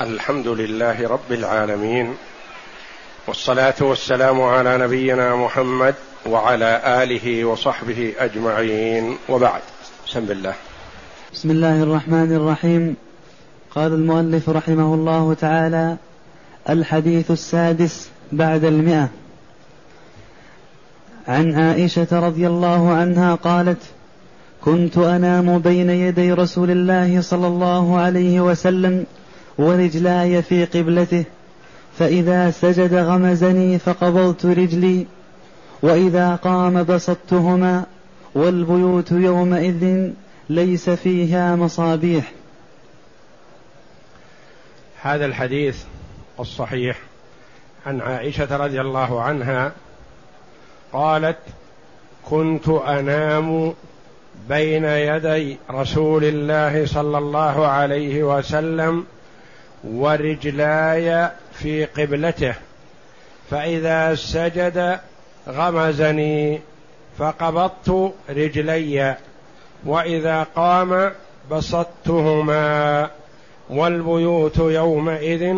الحمد لله رب العالمين والصلاة والسلام على نبينا محمد وعلى آله وصحبه أجمعين وبعد. بسم الله. بسم الله الرحمن الرحيم. قال المؤلف رحمه الله تعالى الحديث السادس بعد المئة. عن عائشة رضي الله عنها قالت كنت أنام بين يدي رسول الله صلى الله عليه وسلم ورجلاي في قبلته. فإذا سجد غمزني فقبضت رجلي. وإذا قام بسطتهما والبيوت يومئذ ليس فيها مصابيح. هذا الحديث الصحيح. عن عائشة رضي الله عنها قالت كنت أنام بين يدي رسول الله صلى الله عليه وسلم ورجلاي في قبلته. فإذا سجد غمزني فقبضت رجلي. وإذا قام بسطتهما. والبيوت يومئذ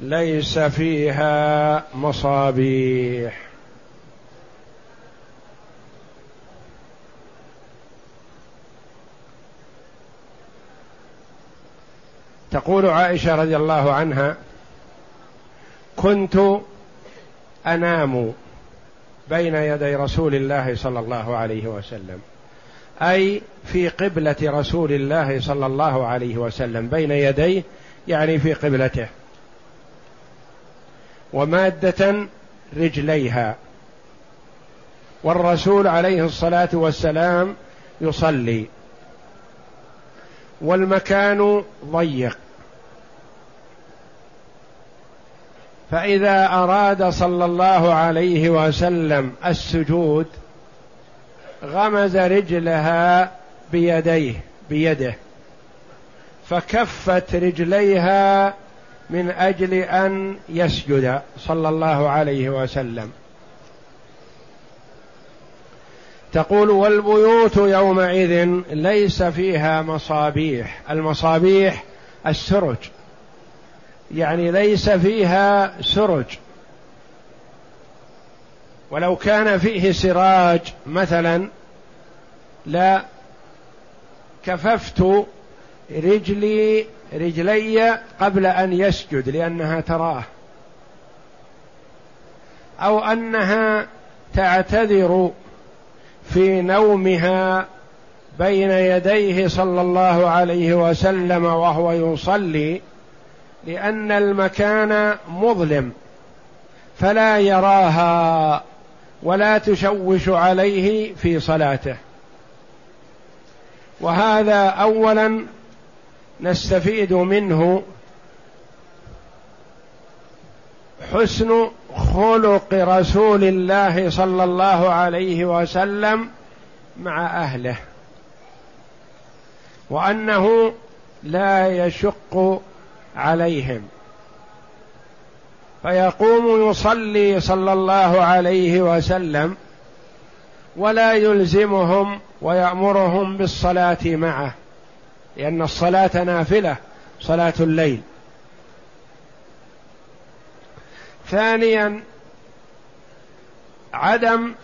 ليس فيها مصابيح. تقول عائشة رضي الله عنها كنت أنام بين يدي رسول الله صلى الله عليه وسلم أي في قبلة رسول الله صلى الله عليه وسلم بين يديه يعني في قبلته ومادة رجليها والرسول عليه الصلاة والسلام يصلي. والمكان ضيق. فإذا أراد صلى الله عليه وسلم السجود غمز رجلها بيديه بيده فكفت رجليها من أجل أن يسجد صلى الله عليه وسلم. تقول والبيوت يومئذ ليس فيها مصابيح. المصابيح السرج. يعني ليس فيها سرج. ولو كان فيه سراج مثلا لا كففت رجلي رجلي قبل أن يسجد لأنها تراه. أو أنها تعتذر في نومها بين يديه صلى الله عليه وسلم وهو يصلي لأن المكان مظلم فلا يراها ولا تشوش عليه في صلاته. وهذا اولا نستفيد منه حسن خلق رسول الله صلى الله عليه وسلم مع أهله وأنه لا يشق عليهم. فيقوم يصلي صلى الله عليه وسلم ولا يلزمهم ويأمرهم بالصلاة معه لأن الصلاة نافلة صلاة الليل. ثانيا عدم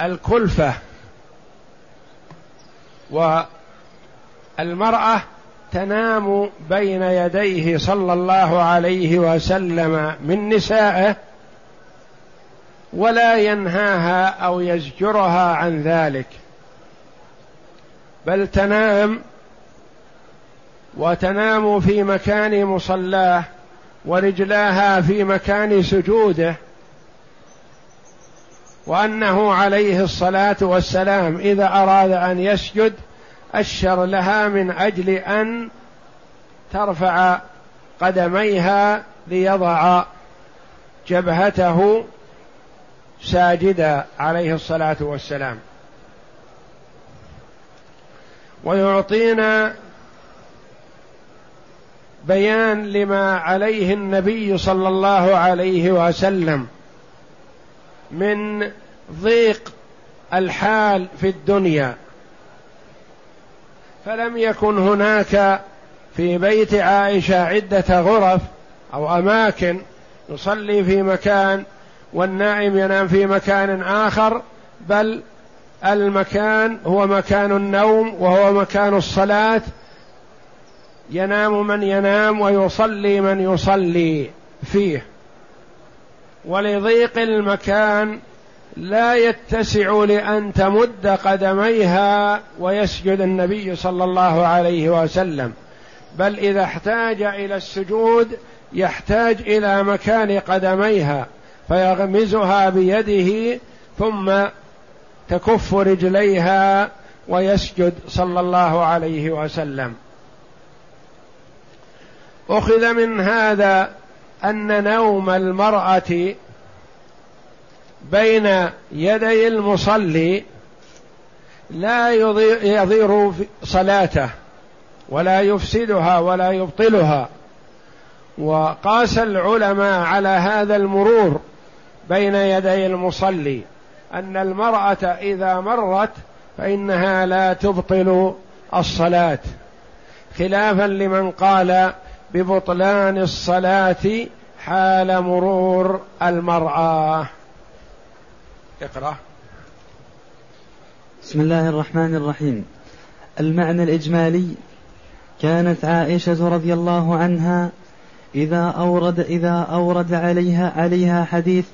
الكلفة والمرأة تنام بين يديه صلى الله عليه وسلم من نسائه ولا ينهاها أو يزجرها عن ذلك. بل تنام وتنام في مكان مصلاه ورجلاها في مكان سجوده وأنه عليه الصلاة والسلام إذا أراد أن يسجد أشر لها من أجل أن ترفع قدميها ليضع جبهته ساجدا عليه الصلاة والسلام. ويعطينا بيان لما عليه النبي صلى الله عليه وسلم من ضيق الحال في الدنيا. فلم يكن هناك في بيت عائشة عدة غرف أو أماكن يصلي في مكان والنائم ينام في مكان آخر بل المكان هو مكان النوم وهو مكان الصلاة ينام من ينام ويصلي من يصلي فيه. ولضيق المكان لا يتسع لأن تمد قدميها ويسجد النبي صلى الله عليه وسلم. بل إذا احتاج إلى السجود يحتاج إلى مكان قدميها فيغمزها بيده ثم تكف رجليها ويسجد صلى الله عليه وسلم. أخذ من هذا أن نوم المرأة بين يدي المصلي لا يضير صلاته ولا يفسدها ولا يبطلها. وقاس العلماء على هذا المرور بين يدي المصلي أن المرأة إذا مرت فإنها لا تبطل الصلاة. خلافا لمن قال ببطلان الصلاة حال مرور المرأة. اقرأ. بسم الله الرحمن الرحيم. المعنى الإجمالي كانت عائشة رضي الله عنها إذا اورد إذا أورد عليها عليها حديث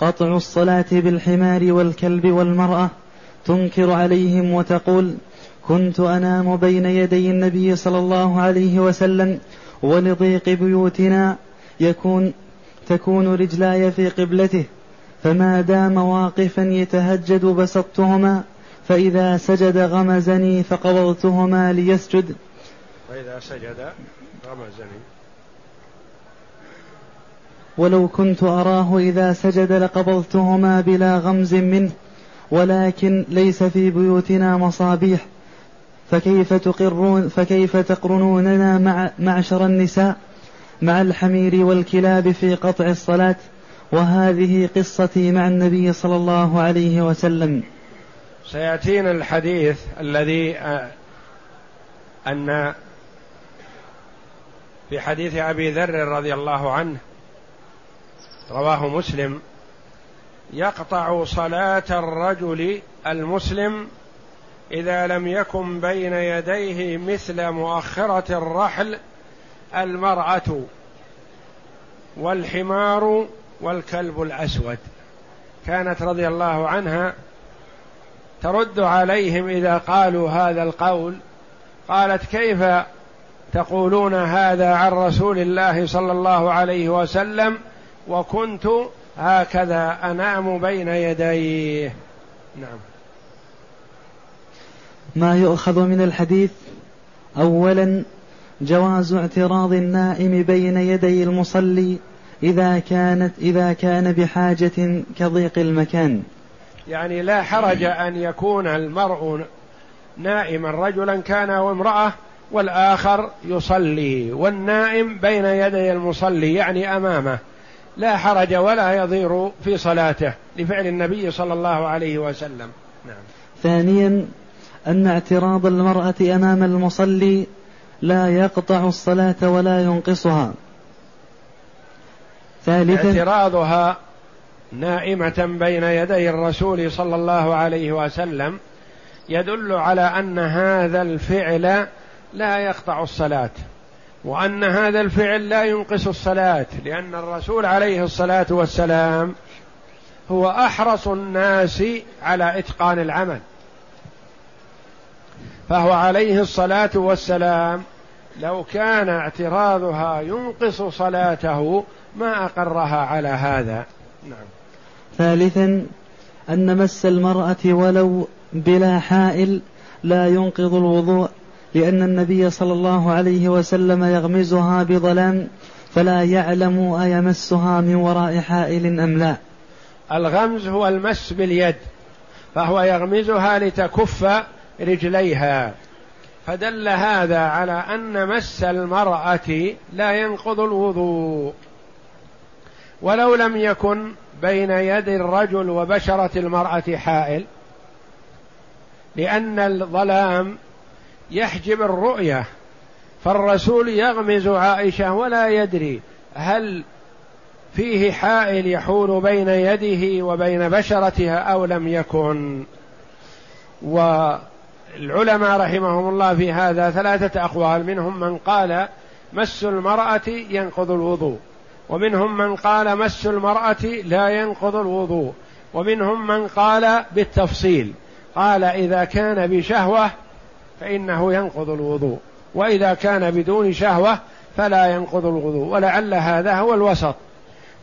قطع الصلاة بالحمار والكلب والمرأة تنكر عليهم وتقول كنت أنام بين يدي النبي صلى الله عليه وسلم ولضيق بيوتنا يكون تكون رجلاي في قبلته فما دام واقفا يتهجد بسطتهما فإذا سجد غمزني فقبضتهما ليسجد. فإذا سجد غمزني. ولو كنت أراه إذا سجد لقبضتهما بلا غمز منه ولكن ليس في بيوتنا مصابيح. فكيف تقرون فكيف تقرنوننا مع معشر النساء؟ مع الحمير والكلاب في قطع الصلاة؟ وهذه قصتي مع النبي صلى الله عليه وسلم. سيأتينا الحديث الذي آه، أن في حديث أبي ذر رضي الله عنه رواه مسلم يقطع صلاة الرجل المسلم إذا لم يكن بين يديه مثل مؤخرة الرحل المرأة والحمار والكلب الأسود. كانت رضي الله عنها ترد عليهم إذا قالوا هذا القول قالت كيف تقولون هذا عن رسول الله صلى الله عليه وسلم وكنت هكذا أنام بين يديه؟ نعم. ما يؤخذ من الحديث اولا جواز اعتراض النائم بين يدي المصلي إذا كانت إذا كان بحاجة كضيق المكان. يعني لا حرج أن يكون المرء نائما رجلا كان أو امرأة والآخر يصلي والنائم بين يدي المصلي يعني أمامه. لا حرج ولا يضير في صلاته لفعل النبي صلى الله عليه وسلم. نعم. ثانيا أن اعتراض المرأة أمام المصلي لا يقطع الصلاة ولا ينقصها. ثالثا اعتراضها نائمة بين يدي الرسول صلى الله عليه وسلم يدل على أن هذا الفعل لا يقطع الصلاة وأن هذا الفعل لا ينقص الصلاة لأن الرسول عليه الصلاة والسلام هو أحرص الناس على إتقان العمل. فهو عليه الصلاة والسلام. لو كان اعتراضها ينقص صلاته ما أقرها على هذا. نعم. ثالثا أن مس المرأة ولو بلا حائل لا ينقض الوضوء لأن النبي صلى الله عليه وسلم يغمزها بظلام فلا يعلم أيمسها من وراء حائل أم لا. الغمز هو المس باليد فهو يغمزها لتكف رجليها فدل هذا على أن مس المرأة لا ينقض الوضوء. ولو لم يكن بين يد الرجل وبشرة المرأة حائل لأن الظلام يحجب الرؤية فالرسول يغمز عائشة ولا يدري هل فيه حائل يحول بين يده وبين بشرتها أو لم يكن. والعلماء رحمهم الله في هذا ثلاثة أقوال. منهم من قال مس المرأة ينقض الوضوء ومنهم من قال مس المرأة لا ينقض الوضوء ومنهم من قال بالتفصيل قال إذا كان بشهوة فإنه ينقض الوضوء وإذا كان بدون شهوة فلا ينقض الوضوء ولعل هذا هو الوسط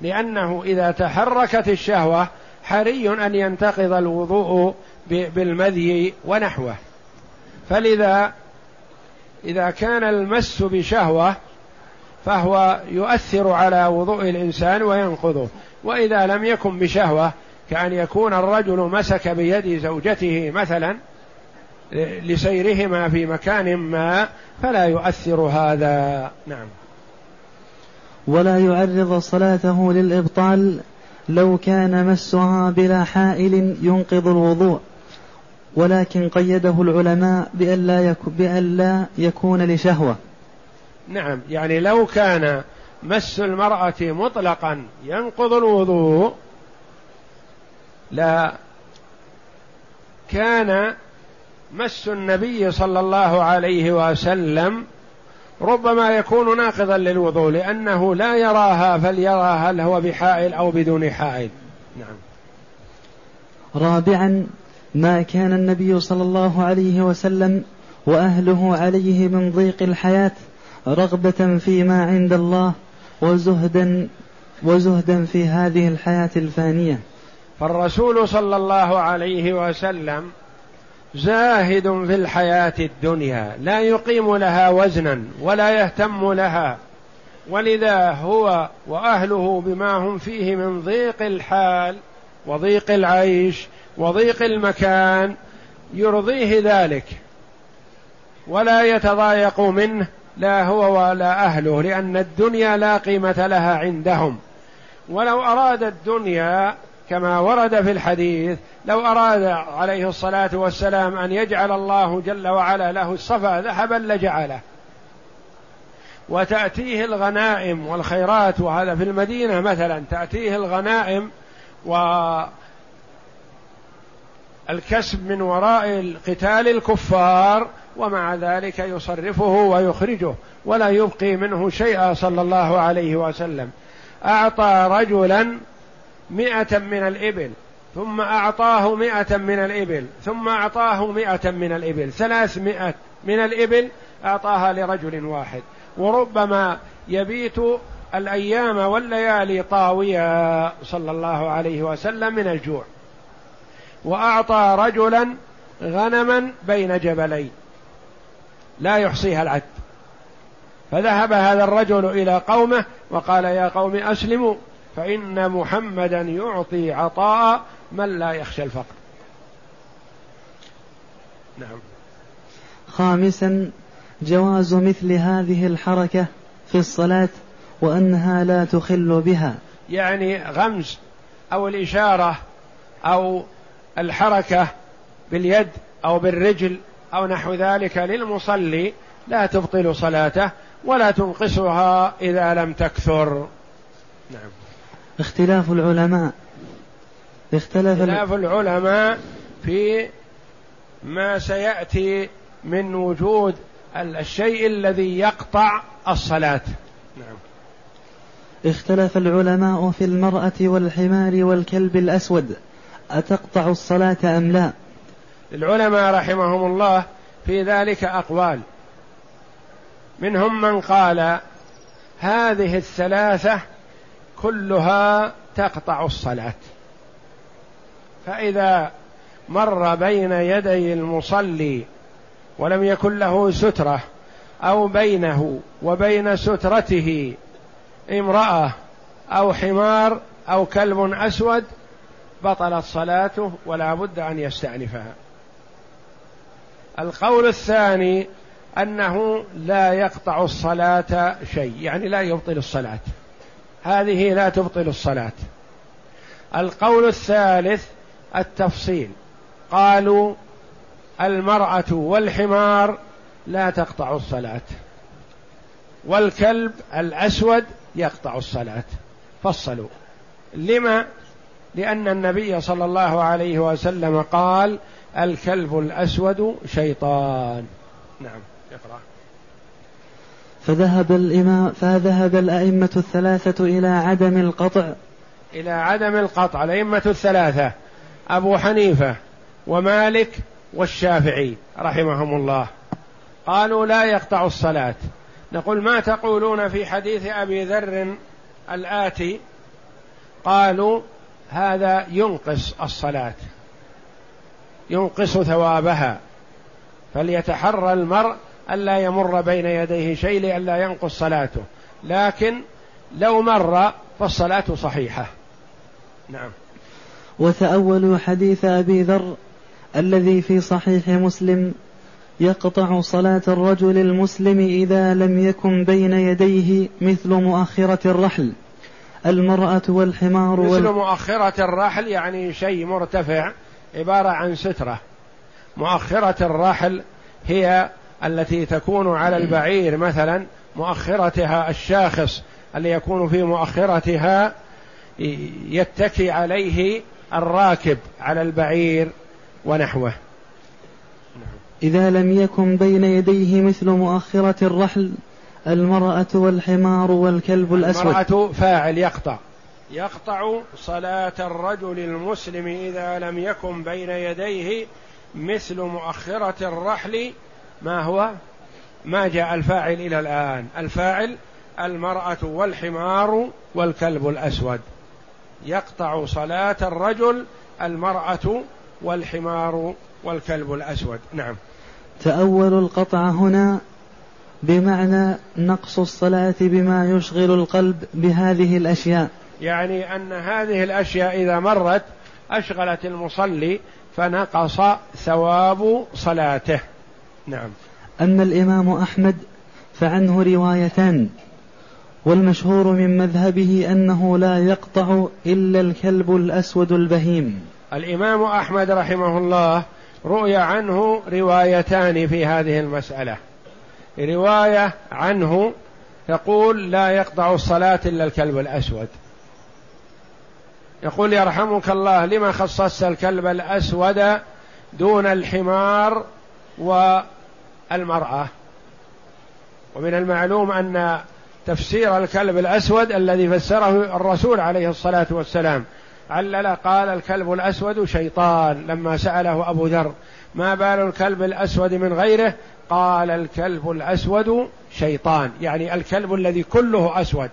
لأنه إذا تحركت الشهوة حري أن ينتقض الوضوء بالمذي ونحوه. فلذا إذا كان المس بشهوة فهو يؤثر على وضوء الإنسان وينقضه. وإذا لم يكن بشهوة كأن يكون الرجل مسك بيد زوجته مثلا لسيرهما في مكان ما فلا يؤثر هذا. نعم. ولا يعرض صلاته للإبطال لو كان مسها بلا حائل ينقض الوضوء. ولكن قيده العلماء بألا, بألا يكون لشهوة. نعم يعني لو كان مس المرأة مطلقا ينقض الوضوء لا كان مس النبي صلى الله عليه وسلم ربما يكون ناقضا للوضوء لأنه لا يراها فليرى هل هو بحائل أو بدون حائل. نعم. رابعا ما كان النبي صلى الله عليه وسلم وأهله عليه من ضيق الحياة رغبة فيما عند الله وزهدا وزهدا في هذه الحياة الفانية. فالرسول صلى الله عليه وسلم زاهد في الحياة الدنيا لا يقيم لها وزنا ولا يهتم لها. ولذا هو وأهله بما هم فيه من ضيق الحال وضيق العيش وضيق المكان يرضيه ذلك ولا يتضايق منه لا هو ولا أهله لأن الدنيا لا قيمة لها عندهم. ولو أراد الدنيا كما ورد في الحديث لو أراد عليه الصلاة والسلام أن يجعل الله جل وعلا له الصفا ذهبا لجعله. وتأتيه الغنائم والخيرات وهذا في المدينة مثلا تأتيه الغنائم و الكسب من وراء قتال الكفار ومع ذلك يصرفه ويخرجه ولا يبقي منه شيئا صلى الله عليه وسلم. أعطى رجلا مئة من الإبل ثم أعطاه مئة من الإبل ثم أعطاه مئة من الإبل ثلاثمائة من الإبل أعطاها لرجل واحد. وربما يبيت الأيام والليالي طاويا صلى الله عليه وسلم من الجوع. وأعطى رجلا غنما بين جبلين. لا يحصيها العد. فذهب هذا الرجل إلى قومه وقال يا قوم أسلموا فإن محمدا يعطي عطاء من لا يخشى الفقر. نعم. خامسا جواز مثل هذه الحركة في الصلاة وأنها لا تخل بها. يعني غمز أو الإشارة أو الحركة باليد أو بالرجل أو نحو ذلك للمصلي لا تبطل صلاته ولا تنقصها إذا لم تكثر. نعم. اختلاف العلماء. اختلف اختلاف العلماء في ما سيأتي من وجود الشيء الذي يقطع الصلاة. نعم. اختلف العلماء في المرأة والحمار والكلب الأسود. أتقطع الصلاة أم لا؟ العلماء رحمهم الله في ذلك أقوال. منهم من قال هذه الثلاثة كلها تقطع الصلاة. فإذا مر بين يدي المصلي ولم يكن له سترة أو بينه وبين سترته امرأة أو حمار أو كلب أسود بطلت صلاته ولا بد أن يستأنفها. القول الثاني أنه لا يقطع الصلاة شيء يعني لا يبطل الصلاة. هذه لا تبطل الصلاة. القول الثالث التفصيل. قالوا المرأة والحمار لا تقطع الصلاة. والكلب الأسود يقطع الصلاة. فصلوا. لما؟ لأن النبي صلى الله عليه وسلم قال الكلب الأسود شيطان. نعم اقرأ. فذهب الإمام فذهب الأئمة الثلاثة إلى عدم القطع. إلى عدم القطع الأئمة الثلاثة أبو حنيفة ومالك والشافعي رحمهم الله. قالوا لا يقطع الصلاة. نقول ما تقولون في حديث أبي ذر الآتي؟ قالوا هذا ينقص الصلاة ينقص ثوابها فليتحرى المرء ألا يمر بين يديه شيء لئلا ينقص صلاته. لكن لو مر فالصلاة صحيحة. نعم. وتأولوا حديث أبي ذر الذي في صحيح مسلم يقطع صلاة الرجل المسلم إذا لم يكن بين يديه مثل مؤخرة الرحل. المرأة والحمار مثل وال... مؤخرة الرحل يعني شيء مرتفع عبارة عن سترة. مؤخرة الرحل هي التي تكون على البعير مثلا مؤخرتها الشاخص اللي يكون في مؤخرتها يتكي عليه الراكب على البعير ونحوه. إذا لم يكن بين يديه مثل مؤخرة الرحل المرأة والحمار والكلب الأسود. المرأة فاعل يقطع. يقطع صلاة الرجل المسلم إذا لم يكن بين يديه مثل مؤخرة الرحل. ما هو؟ ما جاء الفاعل إلى الآن. الفاعل المرأة والحمار والكلب الأسود. يقطع صلاة الرجل المرأة والحمار والكلب الأسود. نعم. تأول القطع هنا بمعنى نقص الصلاة بما يشغل القلب بهذه الأشياء. يعني أن هذه الأشياء إذا مرت أشغلت المصلي فنقص ثواب صلاته. نعم. أما الإمام أحمد فعنه روايتان والمشهور من مذهبه أنه لا يقطع إلا الكلب الأسود البهيم. الإمام أحمد رحمه الله روي عنه روايتان في هذه المسألة. رواية عنه تقول لا يقطع الصلاة إلا الكلب الأسود. يقول يرحمك الله لما خصصت الكلب الأسود دون الحمار والمرأة؟ ومن المعلوم أن تفسير الكلب الأسود الذي فسره الرسول عليه الصلاة والسلام علل قال الكلب الأسود شيطان. لما سأله أبو ذر ما بال الكلب الأسود من غيره؟ قال الكلب الأسود شيطان يعني الكلب الذي كله أسود.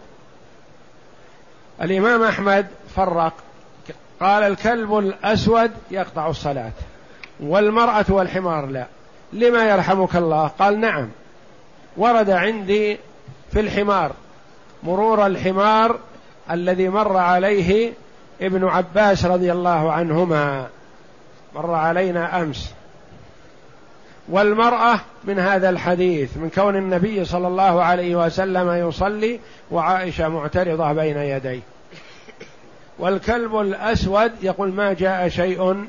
الإمام أحمد فرق قال الكلب الأسود يقطع الصلاة والمرأة والحمار لا. لما يرحمك الله؟ قال نعم ورد عندي في الحمار مرور الحمار الذي مر عليه ابن عباس رضي الله عنهما. مر علينا أمس. والمرأة من هذا الحديث من كون النبي صلى الله عليه وسلم يصلي وعائشة معترضة بين يديه. والكلب الأسود يقول ما جاء شيء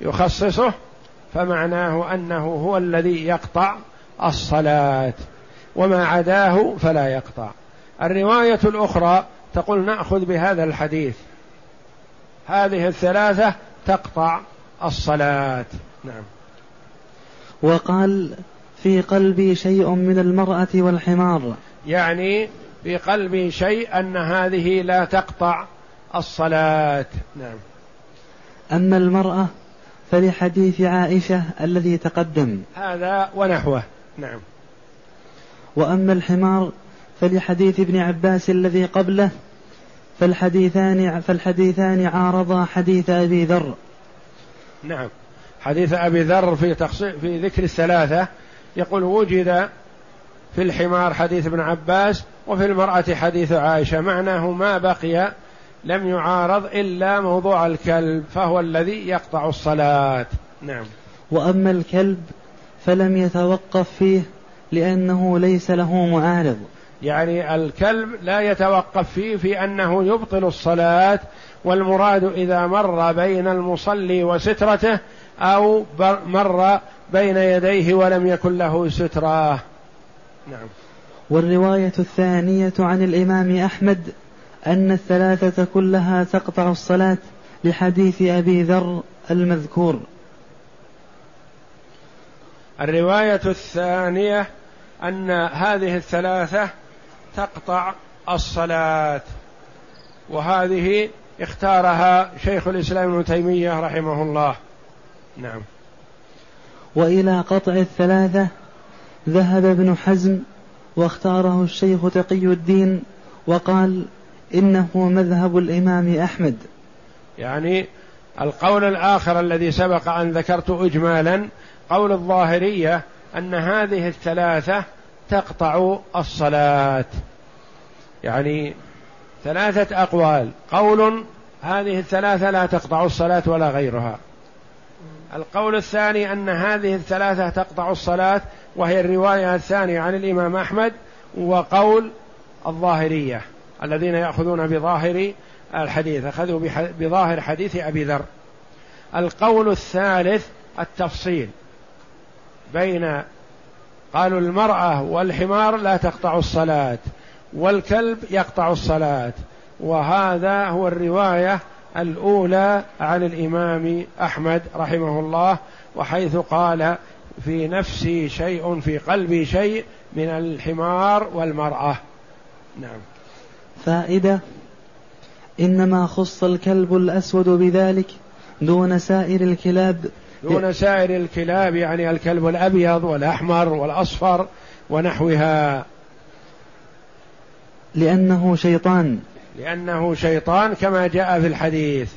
يخصصه فمعناه أنه هو الذي يقطع الصلاة وما عداه فلا يقطع. الرواية الأخرى تقول نأخذ بهذا الحديث. هذه الثلاثة تقطع الصلاة. نعم. وقال في قلبي شيء من المرأة والحمار. يعني في قلبي شيء أن هذه لا تقطع الصلاة. نعم. أما المرأة فلحديث عائشة الذي تقدم. هذا ونحوه. نعم. وأما الحمار فلحديث ابن عباس الذي قبله فالحديثان فالحديثان عارضا حديث أبي ذر. نعم. حديث أبي ذر في في ذكر الثلاثة يقول وجد في الحمار حديث ابن عباس وفي المرأة حديث عائشة. معناه ما بقي لم يعارض إلا موضوع الكلب فهو الذي يقطع الصلاة. نعم. وأما الكلب فلم يتوقف فيه لأنه ليس له معارض. يعني الكلب لا يتوقف فيه في أنه يبطل الصلاة والمراد إذا مر بين المصلي وسترته أو مر بين يديه ولم يكن له سترة. نعم. والرواية الثانية عن الإمام أحمد أن الثلاثة كلها تقطع الصلاة لحديث أبي ذر المذكور. الرواية الثانية أن هذه الثلاثة تقطع الصلاة. وهذه اختارها شيخ الإسلام ابن تيمية رحمه الله. نعم. وإلى قطع الثلاثة ذهب ابن حزم واختاره الشيخ تقي الدين وقال إنه مذهب الإمام أحمد. يعني القول الآخر الذي سبق أن ذكرت إجمالا قول الظاهرية أن هذه الثلاثة تقطع الصلاة. يعني ثلاثة أقوال. قول هذه الثلاثة لا تقطع الصلاة ولا غيرها. القول الثاني أن هذه الثلاثة تقطع الصلاة وهي الرواية الثانية عن الإمام أحمد وقول الظاهرية الذين يأخذون بظاهر الحديث أخذوا بظاهر حديث أبي ذر. القول الثالث التفصيل بين قالوا المرأة والحمار لا تقطع الصلاة والكلب يقطع الصلاة وهذا هو الرواية الأولى عن الإمام أحمد رحمه الله وحيث قال في نفسي شيء في قلبي شيء من الحمار والمرأة. نعم. فائدة إنما خص الكلب الأسود بذلك دون سائر الكلاب. دون سائر الكلاب يعني الكلب الأبيض والأحمر والأصفر ونحوها. لأنه شيطان. لأنه شيطان كما جاء في الحديث.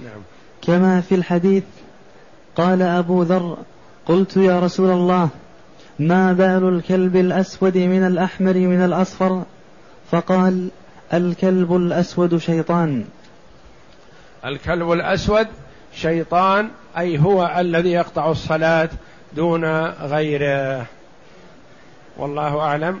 نعم. كما في الحديث قال أبو ذر قلت يا رسول الله ما بال الكلب الأسود من الأحمر من الأصفر؟ فقال الكلب الأسود شيطان. الكلب الأسود شيطان أي هو الذي يقطع الصلاة دون غيره. والله أعلم.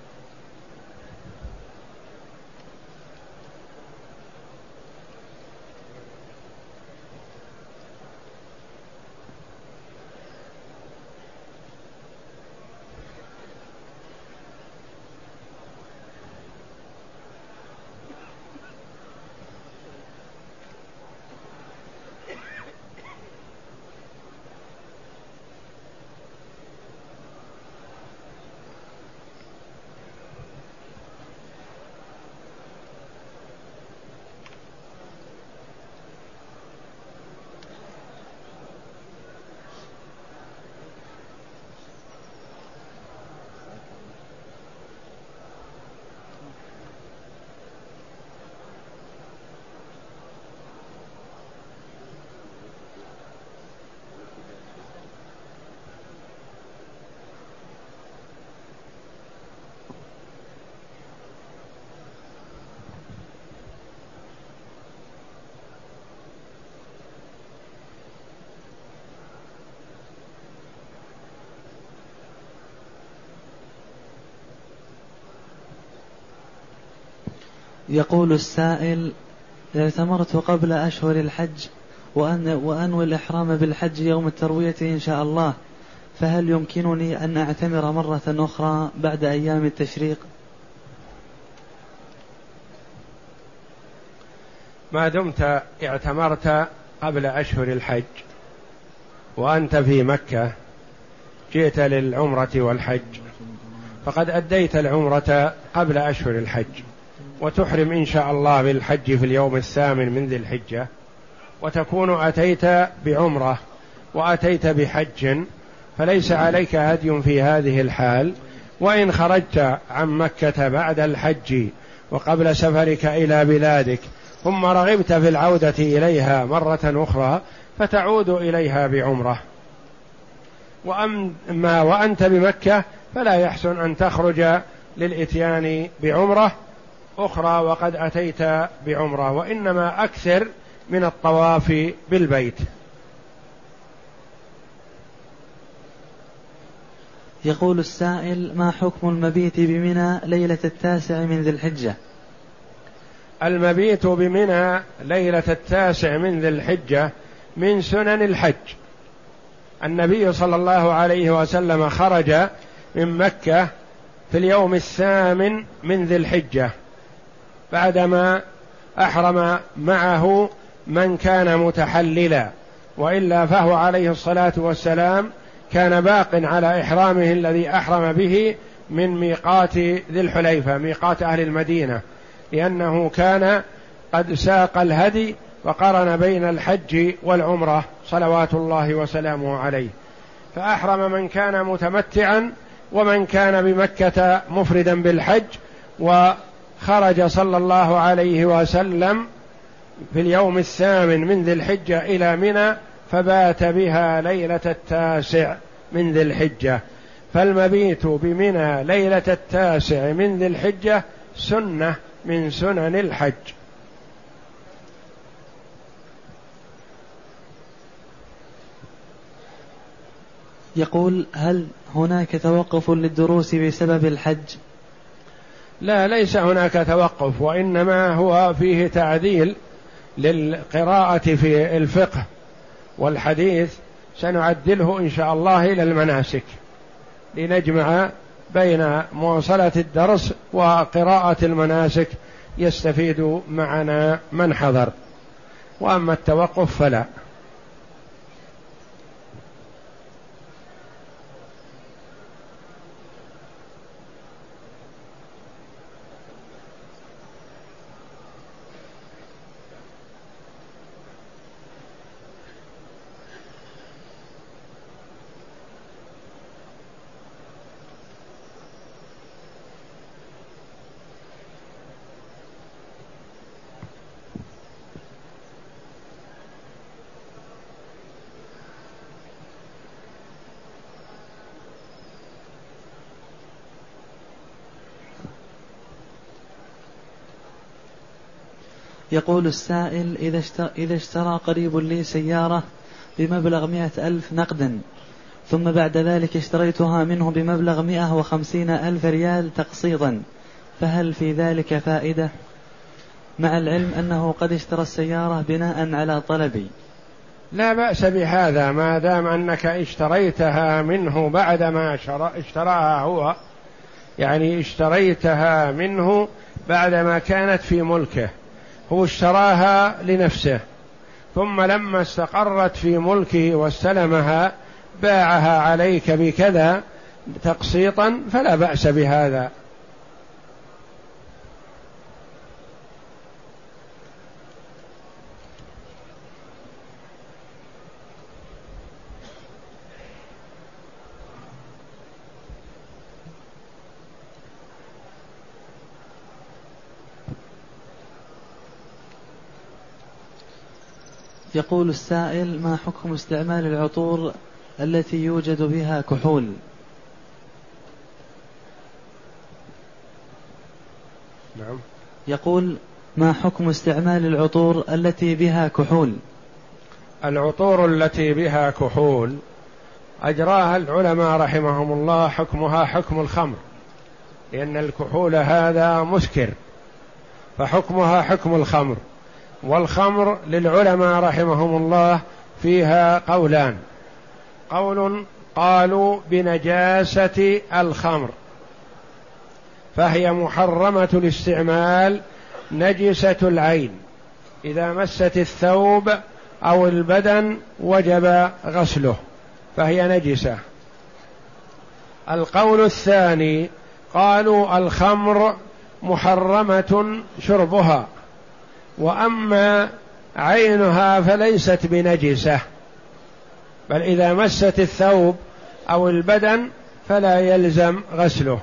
يقول السائل اعتمرت قبل أشهر الحج وأن وأنوي الإحرام بالحج يوم التروية إن شاء الله فهل يمكنني أن أعتمر مرة أخرى بعد أيام التشريق؟ ما دمت اعتمرت قبل أشهر الحج وأنت في مكة جئت للعمرة والحج فقد أديت العمرة قبل أشهر الحج. وتحرم إن شاء الله بالحج في اليوم الثامن من ذي الحجة. وتكون أتيت بعمرة وأتيت بحج فليس عليك هدي في هذه الحال. وإن خرجت عن مكة بعد الحج وقبل سفرك إلى بلادك ثم رغبت في العودة إليها مرة أخرى فتعود إليها بعمرة. وأما وأنت بمكة فلا يحسن أن تخرج للإتيان بعمرة. أخرى وقد أتيت بعمرة وإنما أكثر من الطواف بالبيت. يقول السائل ما حكم المبيت بمنى ليلة التاسع من ذي الحجة؟ المبيت بمنى ليلة التاسع من ذي الحجة من سنن الحج. النبي صلى الله عليه وسلم خرج من مكة في اليوم الثامن من ذي الحجة. بعدما أحرم معه من كان متحللا وإلا فهو عليه الصلاة والسلام كان باق على إحرامه الذي أحرم به من ميقات ذي الحليفة ميقات أهل المدينة لأنه كان قد ساق الهدي وقرن بين الحج والعمرة صلوات الله وسلامه عليه. فأحرم من كان متمتعا ومن كان بمكة مفردا بالحج وخرج صلى الله عليه وسلم في اليوم الثامن من ذي الحجة إلى منى فبات بها ليلة التاسع من ذي الحجة. فالمبيت بمنى ليلة التاسع من ذي الحجة سنة من سنن الحج. يقول هل هناك توقف للدروس بسبب الحج؟ لا ليس هناك توقف وإنما هو فيه تعديل للقراءة في الفقه والحديث. سنعدله إن شاء الله إلى المناسك لنجمع بين مواصلة الدرس وقراءة المناسك يستفيد معنا من حضر. وأما التوقف فلا. يقول السائل إذا اشترى, قريب لي سيارة بمبلغ مئة ألف نقدا ثم بعد ذلك اشتريتها منه بمبلغ مئة وخمسين ألف ريال تقسيطا فهل في ذلك فائدة؟ مع العلم أنه قد اشترى السيارة بناء على طلبي. لا بأس بهذا ما دام أنك اشتريتها منه بعدما اشتراها هو يعني اشتريتها منه بعدما كانت في ملكه. هو اشتراها لنفسه. ثم لما استقرت في ملكه واستلمها باعها عليك بكذا تقسيطا فلا بأس بهذا. يقول السائل ما حكم استعمال العطور التي يوجد بها كحول؟ نعم. يقول ما حكم استعمال العطور التي بها كحول؟ العطور التي بها كحول أجراها العلماء رحمهم الله حكمها حكم الخمر لأن الكحول هذا مسكر فحكمها حكم الخمر. والخمر للعلماء رحمهم الله فيها قولان. قول قالوا بنجاسة الخمر. فهي محرمة الاستعمال نجسة العين. إذا مست الثوب أو البدن وجب غسله فهي نجسة. القول الثاني قالوا الخمر محرمة شربها. وأما عينها فليست بنجسة بل إذا مست الثوب أو البدن فلا يلزم غسله.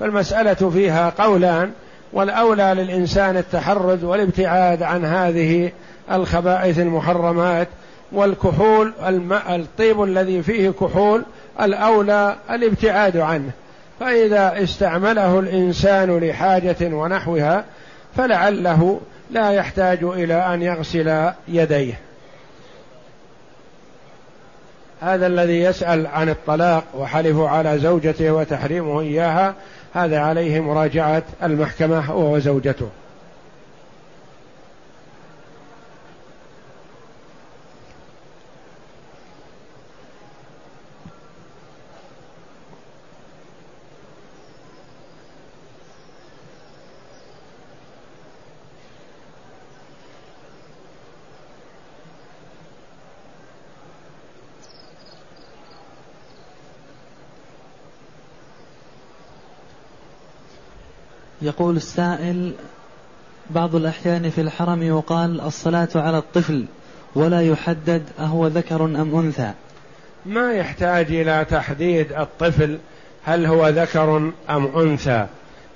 فالمسألة فيها قولان والأولى للإنسان التحرز والابتعاد عن هذه الخبائث المحرمات والكحول الماء الطيب الذي فيه كحول الأولى الابتعاد عنه. فإذا استعمله الإنسان لحاجة ونحوها فلعله لا يحتاج إلى أن يغسل يديه. هذا الذي يسأل عن الطلاق وحلف على زوجته وتحريمه إياها هذا عليه مراجعة المحكمة وهو زوجته يقول السائل بعض الأحيان في الحرم يقال الصلاة على الطفل ولا يحدد أهو ذكر أم أنثى. ما يحتاج إلى تحديد الطفل هل هو ذكر أم أنثى.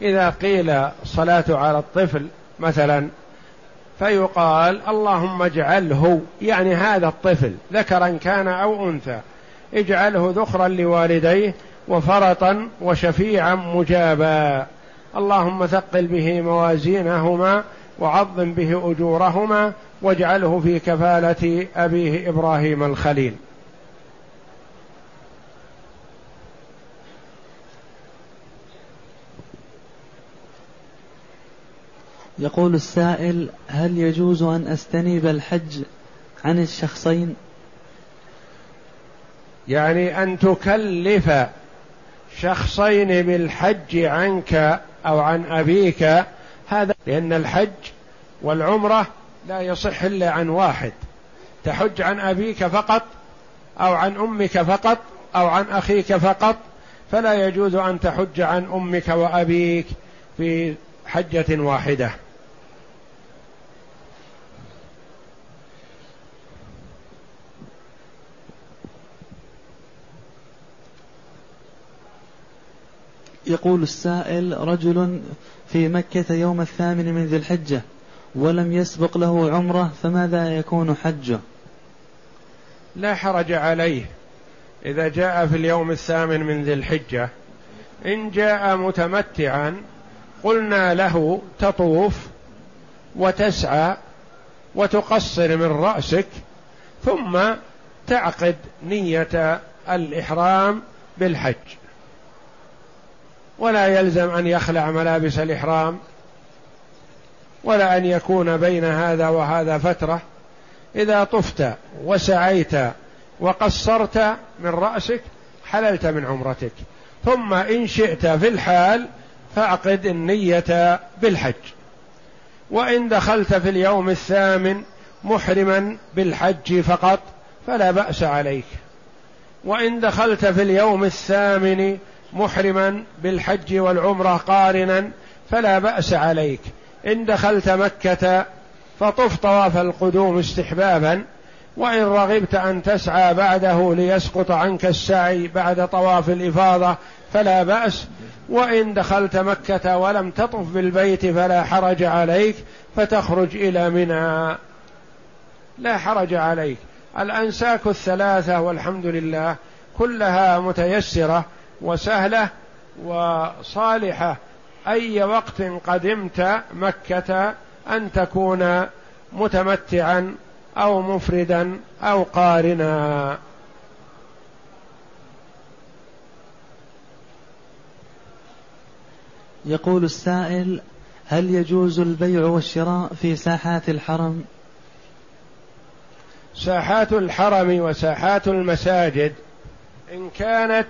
إذا قيل صلاة على الطفل مثلا فيقال اللهم اجعله يعني هذا الطفل ذكرا كان أو أنثى اجعله ذخرا لوالديه وفرطا وشفيعا مجابا. اللهم ثقل به موازينهما وعظم به أجورهما واجعله في كفالة أبيه إبراهيم الخليل. يقول السائل هل يجوز أن استنيب الحج عن الشخصين؟ يعني أن تكلف شخصين بالحج عنك أو عن أبيك هذا لأن الحج والعمرة لا يصح إلا عن واحد. تحج عن أبيك فقط أو عن أمك فقط أو عن أخيك فقط فلا يجوز أن تحج عن أمك وأبيك في حجة واحدة. يقول السائل رجل في مكة يوم الثامن من ذي الحجة ولم يسبق له عمرة فماذا يكون حجه؟ لا حرج عليه. إذا جاء في اليوم الثامن من ذي الحجة إن جاء متمتعا قلنا له تطوف وتسعى وتقصر من رأسك ثم تعقد نية الإحرام بالحج. ولا يلزم أن يخلع ملابس الإحرام ولا أن يكون بين هذا وهذا فترة. إذا طفت وسعيت وقصرت من رأسك حللت من عمرتك. ثم إن شئت في الحال فاعقد النية بالحج. وإن دخلت في اليوم الثامن محرما بالحج فقط فلا بأس عليك. وإن دخلت في اليوم الثامن محرما بالحج والعمرة قارنا فلا بأس عليك. إن دخلت مكة فطف طواف القدوم استحبابا وإن رغبت أن تسعى بعده ليسقط عنك السعي بعد طواف الإفاضة فلا بأس. وإن دخلت مكة ولم تطف بالبيت فلا حرج عليك فتخرج إلى منى. لا حرج عليك. الأنساك الثلاثة والحمد لله كلها متيسرة. وسهلة وصالحة. أي وقت قدمت مكة أن تكون متمتعا أو مفردا أو قارنا. يقول السائل هل يجوز البيع والشراء في ساحات الحرم؟ ساحات الحرم وساحات المساجد إن كانت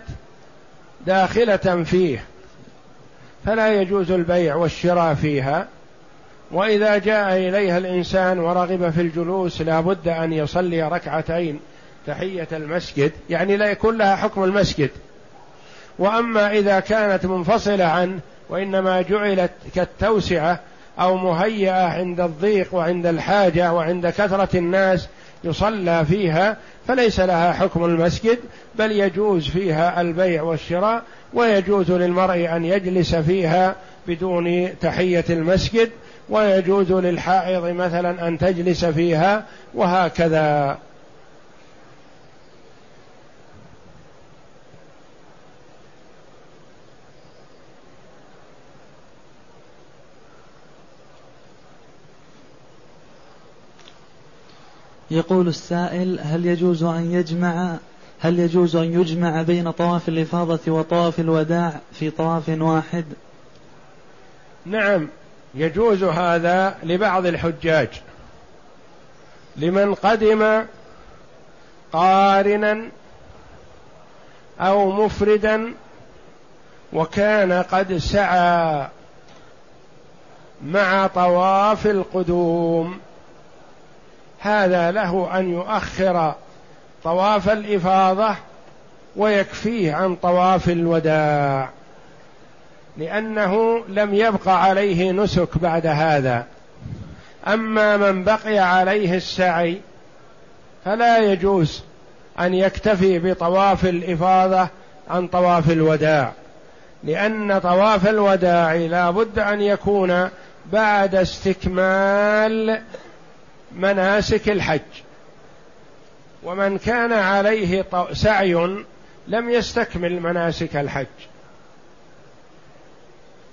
داخلة فيه فلا يجوز البيع والشراء فيها. وإذا جاء إليها الإنسان ورغب في الجلوس لا بد أن يصلي ركعتين تحية المسجد يعني لا يكون لها حكم المسجد. وأما إذا كانت منفصلة عنه وإنما جعلت كالتوسعة أو مهيئة عند الضيق وعند الحاجة وعند كثرة الناس يصلى فيها فليس لها حكم المسجد بل يجوز فيها البيع والشراء ويجوز للمرء أن يجلس فيها بدون تحية المسجد ويجوز للحائض مثلا أن تجلس فيها وهكذا. يقول السائل هل يجوز أن يجمع هل يجوز أن يجمع بين طواف الإفاضة وطواف الوداع في طواف واحد؟ نعم يجوز هذا لبعض الحجاج. لمن قدم قارنا أو مفردا وكان قد سعى مع طواف القدوم. هذا له أن يؤخر طواف الإفاضة ويكفيه عن طواف الوداع لأنه لم يبق عليه نسك بعد هذا. أما من بقي عليه السعي فلا يجوز أن يكتفي بطواف الإفاضة عن طواف الوداع لأن طواف الوداع لا بد أن يكون بعد استكمال مناسك الحج. ومن كان عليه سعي لم يستكمل مناسك الحج.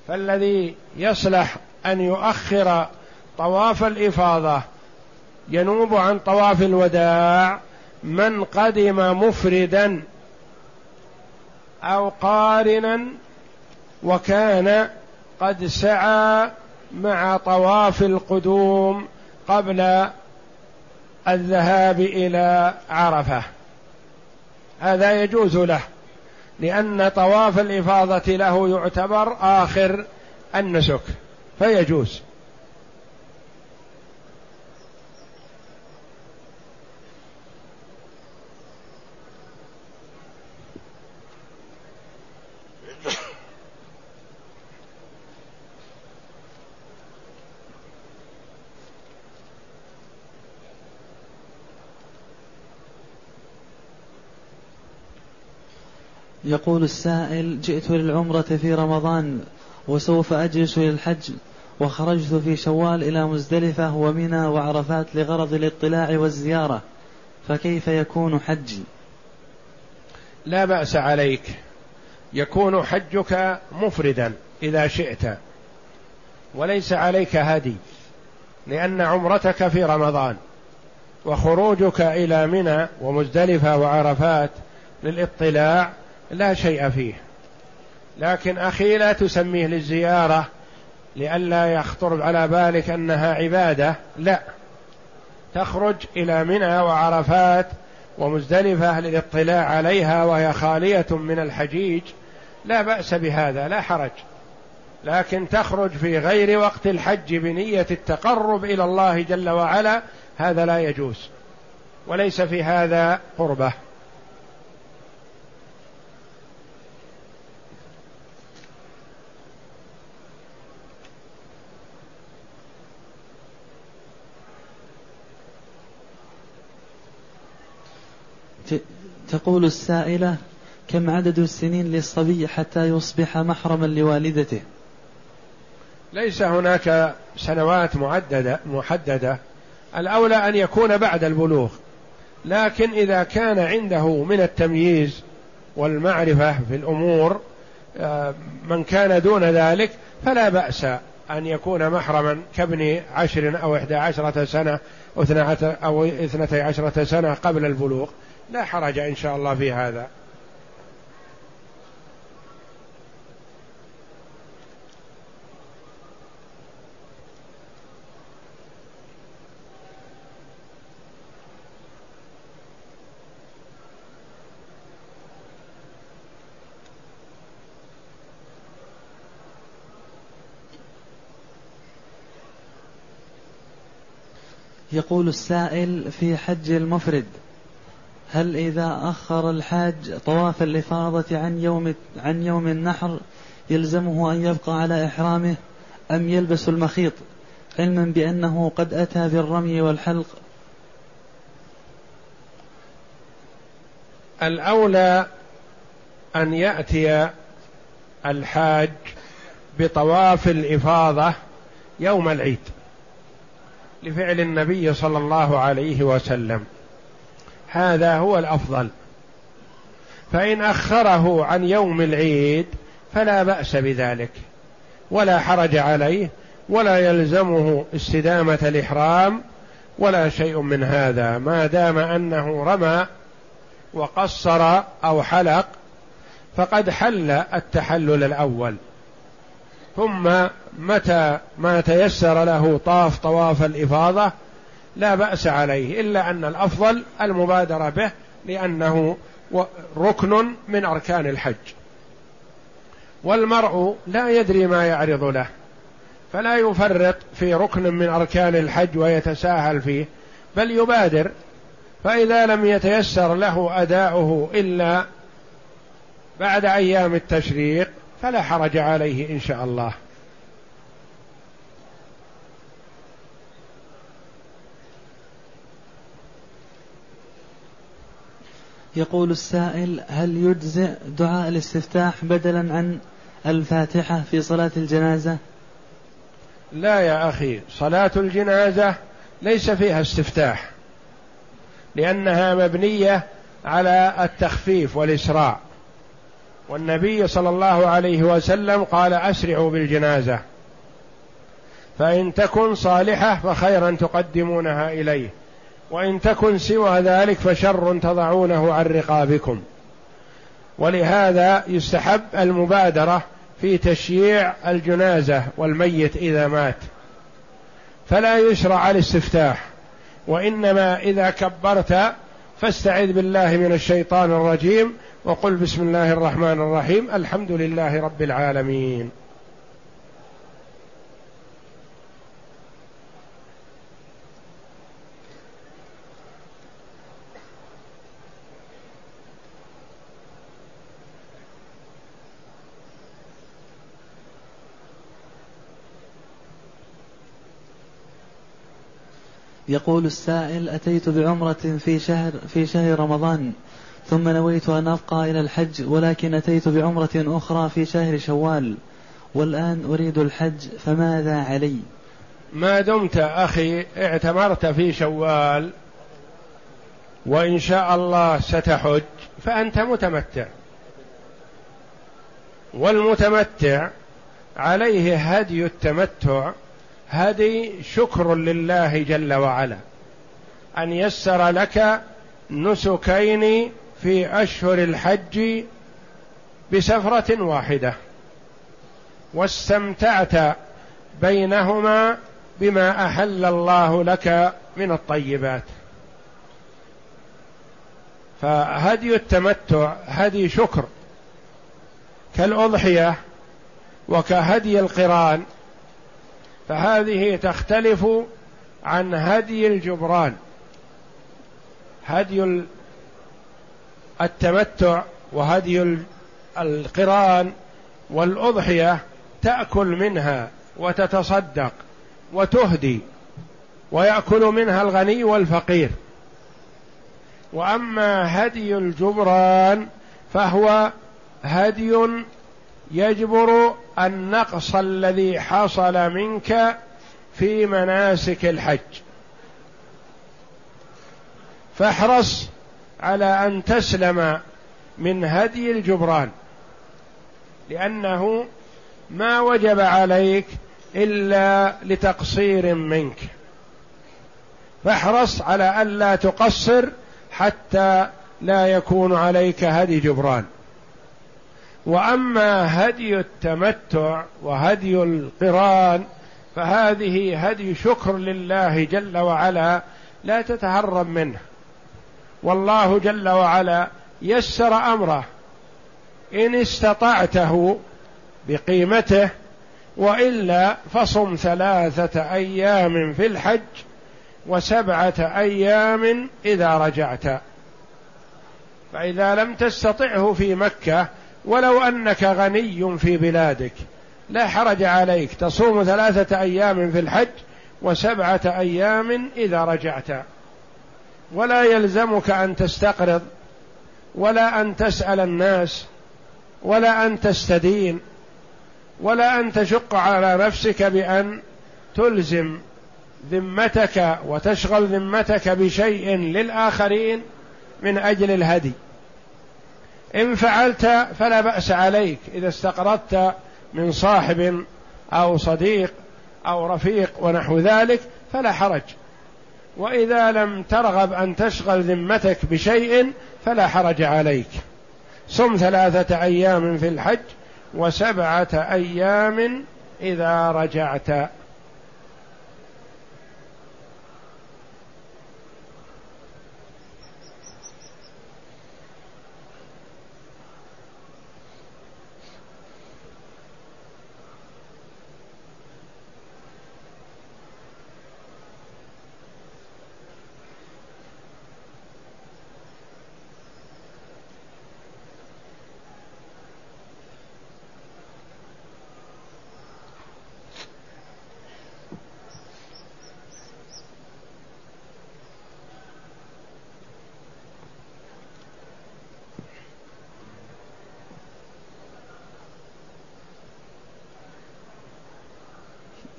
فالذي يصلح أن يؤخر طواف الإفاضة ينوب عن طواف الوداع من قدم مفردا أو قارنا وكان قد سعى مع طواف القدوم قبل الذهاب إلى عرفة. هذا يجوز له لأن طواف الإفاضة له يعتبر آخر النسك فيجوز. يقول السائل جئت للعمرة في رمضان وسوف أجلس للحج وخرجت في شوال إلى مزدلفة ومنى وعرفات لغرض الاطلاع والزيارة فكيف يكون حجي؟ لا بأس عليك يكون حجك مفردا إذا شئت وليس عليك هدي لأن عمرتك في رمضان وخروجك إلى منى ومزدلفة وعرفات للاطلاع لا شيء فيه. لكن أخي لا تسميه للزيارة لئلا يخطر على بالك أنها عبادة. لا. تخرج إلى منى وعرفات ومزدلفة للاطلاع عليها وهي خالية من الحجيج. لا بأس بهذا لا حرج. لكن تخرج في غير وقت الحج بنية التقرب إلى الله جل وعلا هذا لا يجوز. وليس في هذا قربة. تقول السائلة كم عدد السنين للصبي حتى يصبح محرما لوالدته؟ ليس هناك سنوات معددة محددة. الأولى أن يكون بعد البلوغ. لكن إذا كان عنده من التمييز والمعرفة في الأمور آه، من كان دون ذلك فلا بأس أن يكون محرما كابن عشر أو إحدى عشرة سنة أو اثنتي عشرة سنة قبل البلوغ. لا حرج إن شاء الله في هذا. يقول السائل في حج المفرد هل إذا أخر الحاج طواف الإفاضة عن يوم عن يوم النحر يلزمه أن يبقى على إحرامه أم يلبس المخيط؟ علما بأنه قد أتى بالرمي والحلق. الأولى أن يأتي الحاج بطواف الإفاضة يوم العيد لفعل النبي صلى الله عليه وسلم. هذا هو الأفضل. فإن أخره عن يوم العيد فلا بأس بذلك ولا حرج عليه ولا يلزمه استدامة الإحرام ولا شيء من هذا ما دام أنه رمى وقصر أو حلق فقد حل التحلل الأول. ثم متى ما تيسر له طاف طواف الإفاضة لا بأس عليه إلا أن الأفضل المبادرة به لأنه ركن من أركان الحج. والمرء لا يدري ما يعرض له فلا يفرط في ركن من أركان الحج ويتساهل فيه بل يبادر. فإذا لم يتيسر له أداؤه إلا بعد أيام التشريق فلا حرج عليه إن شاء الله. يقول السائل هل يجزئ دعاء الاستفتاح بدلا عن الفاتحة في صلاة الجنازة؟ لا يا أخي صلاة الجنازة ليس فيها استفتاح لأنها مبنية على التخفيف والإسراع والنبي صلى الله عليه وسلم قال أسرعوا بالجنازة فإن تكن صالحة فخيرا تقدمونها إليه. وإن تكن سوى ذلك فشر تضعونه عن رقابكم. ولهذا يستحب المبادرة في تشييع الجنازة والميت إذا مات. فلا يشرع الاستفتاح وإنما إذا كبرت فاستعذ بالله من الشيطان الرجيم وقل بسم الله الرحمن الرحيم الحمد لله رب العالمين. يقول السائل أتيت بعمرة في شهر في شهر رمضان ثم نويت أن أبقى إلى الحج ولكن أتيت بعمرة أخرى في شهر شوال والآن أريد الحج فماذا علي؟ ما دمت أخي اعتمرت في شوال وإن شاء الله ستحج فأنت متمتع. والمتمتع عليه هدي التمتع هدي شكر لله جل وعلا. أن يسر لك نسكين في أشهر الحج بسفرة واحدة. واستمتعت بينهما بما أحل الله لك من الطيبات. فهدي التمتع هدي شكر. كالأضحية وكهدي القران فهذه تختلف عن هدي الجبران. هدي التمتع وهدي القران والأضحية تأكل منها وتتصدق وتهدي ويأكل منها الغني والفقير. وأما هدي الجبران فهو هدي يجبر النقص الذي حصل منك في مناسك الحج. فاحرص على أن تسلم من هدي الجبران لأنه ما وجب عليك إلا لتقصير منك. فاحرص على الا تقصر حتى لا يكون عليك هدي جبران. وأما هدي التمتع وهدي القران فهذه هدي شكر لله جل وعلا لا تتهرب منه. والله جل وعلا يسر أمره. إن استطعته بقيمته وإلا فصم ثلاثة أيام في الحج وسبعة أيام إذا رجعت. فإذا لم تستطعه في مكة ولو أنك غني في بلادك لا حرج عليك. تصوم ثلاثة أيام في الحج وسبعة أيام إذا رجعت. ولا يلزمك أن تستقرض ولا أن تسأل الناس ولا أن تستدين ولا أن تشق على نفسك بأن تلزم ذمتك وتشغل ذمتك بشيء للآخرين من أجل الهدي. إن فعلت فلا بأس عليك. إذا استقرضت من صاحب أو صديق أو رفيق ونحو ذلك فلا حرج. وإذا لم ترغب أن تشغل ذمتك بشيء فلا حرج عليك. صم ثلاثة أيام في الحج وسبعة أيام إذا رجعت.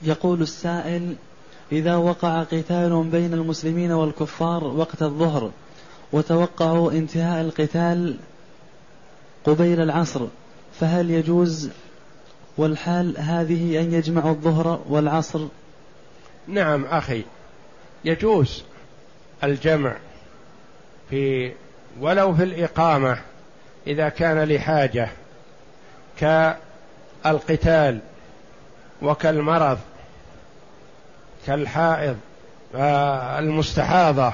يقول السائل إذا وقع قتال بين المسلمين والكفار وقت الظهر وتوقعوا انتهاء القتال قبيل العصر فهل يجوز والحال هذه أن يجمعوا الظهر والعصر؟ نعم أخي يجوز الجمع في ولو في الإقامة إذا كان لحاجة كالقتال وكالمرض كالحائض المستحاضة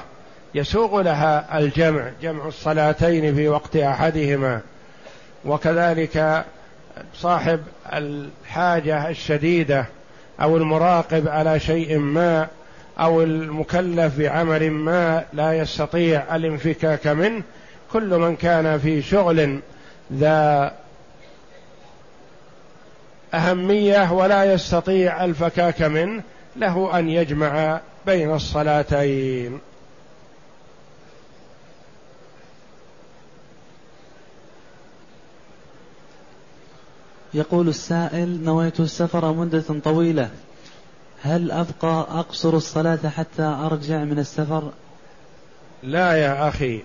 يسوغ لها الجمع جمع الصلاتين في وقت أحدهما. وكذلك صاحب الحاجة الشديدة أو المراقب على شيء ما أو المكلف بعمل ما لا يستطيع الانفكاك منه كل من كان في شغل ذا أهمية ولا يستطيع الفكاك منه له أن يجمع بين الصلاتين. يقول السائل نويت السفر مدة طويلة. هل أبقى أقصر الصلاة حتى أرجع من السفر؟ لا يا أخي.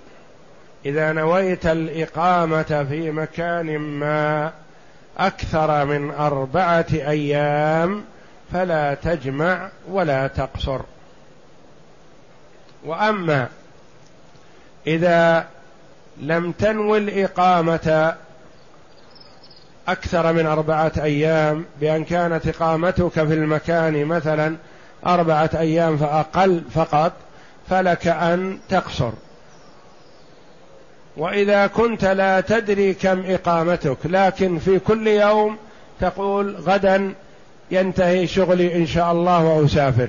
إذا نويت الإقامة في مكان ما أكثر من أربعة أيام فلا تجمع ولا تقصر. وأما إذا لم تنوي الإقامة أكثر من أربعة أيام بأن كانت إقامتك في المكان مثلا أربعة أيام فأقل فقط فلك أن تقصر. وإذا كنت لا تدري كم إقامتك لكن في كل يوم تقول غدا ينتهي شغلي إن شاء الله وأسافر.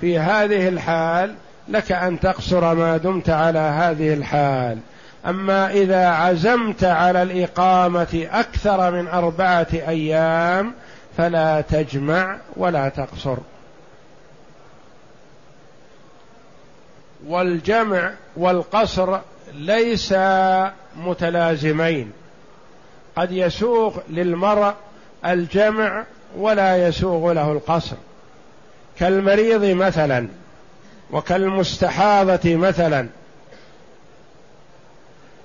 في هذه الحال لك أن تقصر ما دمت على هذه الحال. أما إذا عزمت على الإقامة أكثر من أربعة أيام فلا تجمع ولا تقصر. والجمع والقصر ليس متلازمين. قد يسوغ للمرء الجمع ولا يسوغ له القصر. كالمريض مثلا وكالمستحاضة مثلا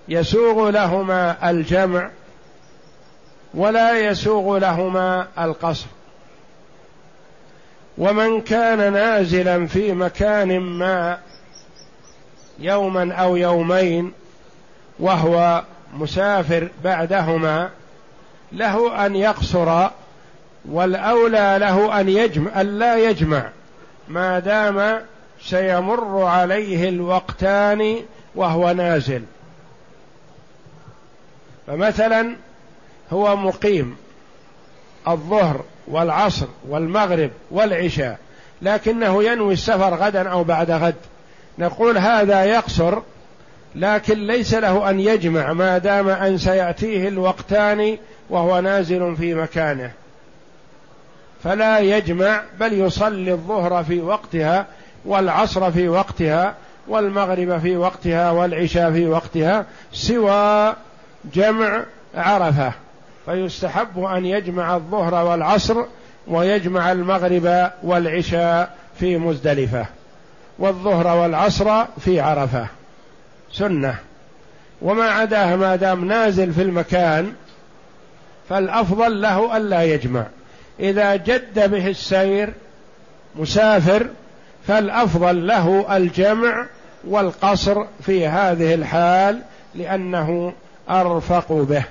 يسوغ لهما الجمع ولا يسوغ لهما القصر. ومن كان نازلا في مكان ما يوما أو يومين وهو مسافر بعدهما له أن يقصر والأولى له أن يجمع أن لا يجمع. ما دام سيمر عليه الوقتان وهو نازل. فمثلا هو مقيم. الظهر والعصر والمغرب والعشاء. لكنه ينوي السفر غدا أو بعد غد. نقول هذا يقصر لكن ليس له أن يجمع ما دام أن سيأتيه الوقتان وهو نازل في مكانه. فلا يجمع بل يصلي الظهر في وقتها والعصر في وقتها والمغرب في وقتها والعشاء في وقتها سوى جمع عرفة. فيستحب أن يجمع الظهر والعصر ويجمع المغرب والعشاء في مزدلفة والظهر والعصر في عرفة. سنة. وما عداه ما دام نازل في المكان فالأفضل له ألا يجمع. إذا جد به السير مسافر فالأفضل له الجمع والقصر في هذه الحال لأنه أرفق به.